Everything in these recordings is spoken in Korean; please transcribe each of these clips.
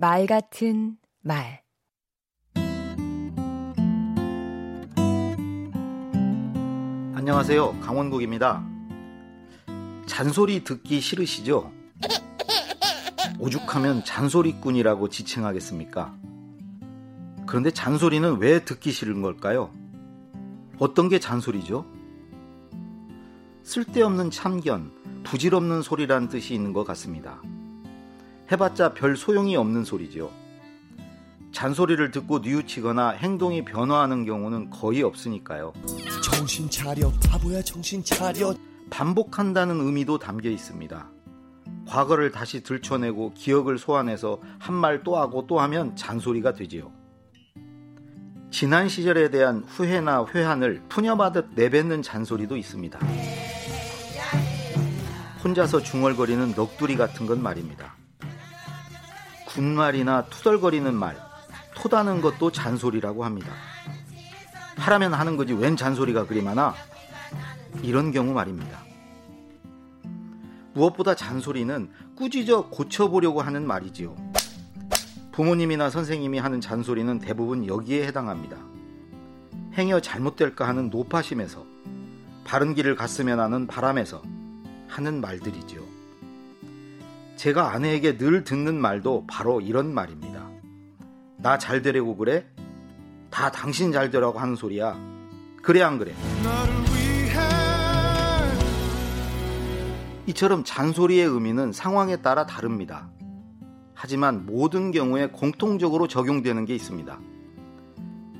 말 같은 말 안녕하세요. 강원국입니다. 잔소리 듣기 싫으시죠? 오죽하면 잔소리꾼이라고 지칭하겠습니까? 그런데 잔소리는 왜 듣기 싫은 걸까요? 어떤 게 잔소리죠? 쓸데없는 참견, 부질없는 소리란 뜻이 있는 것 같습니다. 해봤자 별 소용이 없는 소리죠. 잔소리를 듣고 뉘우치거나 행동이 변화하는 경우는 거의 없으니까요. 정신 차려, 바보야 정신 차려. 반복한다는 의미도 담겨 있습니다. 과거를 다시 들춰내고 기억을 소환해서 한 말 또 하고 또 하면 잔소리가 되지요. 지난 시절에 대한 후회나 회한을 푸념하듯 내뱉는 잔소리도 있습니다. 혼자서 중얼거리는 넋두리 같은 건 말입니다. 군말이나 투덜거리는 말, 토다는 것도 잔소리라고 합니다. 하라면 하는 거지 웬 잔소리가 그리 많아? 이런 경우 말입니다. 무엇보다 잔소리는 꾸짖어 고쳐보려고 하는 말이지요. 부모님이나 선생님이 하는 잔소리는 대부분 여기에 해당합니다. 행여 잘못될까 하는 노파심에서 바른 길을 갔으면 하는 바람에서 하는 말들이지요. 제가 아내에게 늘 듣는 말도 바로 이런 말입니다. 나 잘 되려고 그래? 다 당신 잘 되라고 하는 소리야. 그래 안 그래? 이처럼 잔소리의 의미는 상황에 따라 다릅니다. 하지만 모든 경우에 공통적으로 적용되는 게 있습니다.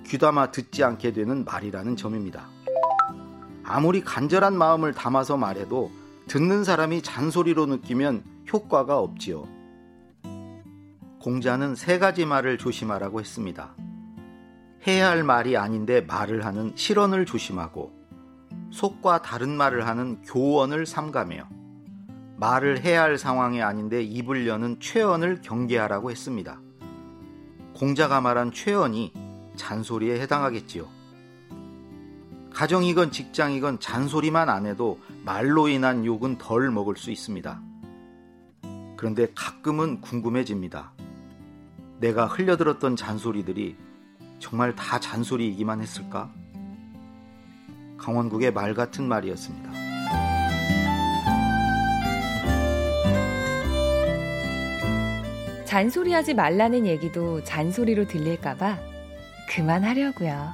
귀담아 듣지 않게 되는 말이라는 점입니다. 아무리 간절한 마음을 담아서 말해도 듣는 사람이 잔소리로 느끼면 효과가 없지요. 공자는 세 가지 말을 조심하라고 했습니다. 해야 할 말이 아닌데 말을 하는 실언을 조심하고 속과 다른 말을 하는 교언을 삼가며 말을 해야 할 상황이 아닌데 입을 여는 최언을 경계하라고 했습니다. 공자가 말한 최언이 잔소리에 해당하겠지요. 가정이건 직장이건 잔소리만 안 해도 말로 인한 욕은 덜 먹을 수 있습니다. 그런데 가끔은 궁금해집니다. 내가 흘려들었던 잔소리들이 정말 다 잔소리이기만 했을까? 강원국의 말 같은 말이었습니다. 잔소리하지 말라는 얘기도 잔소리로 들릴까봐 그만하려고요.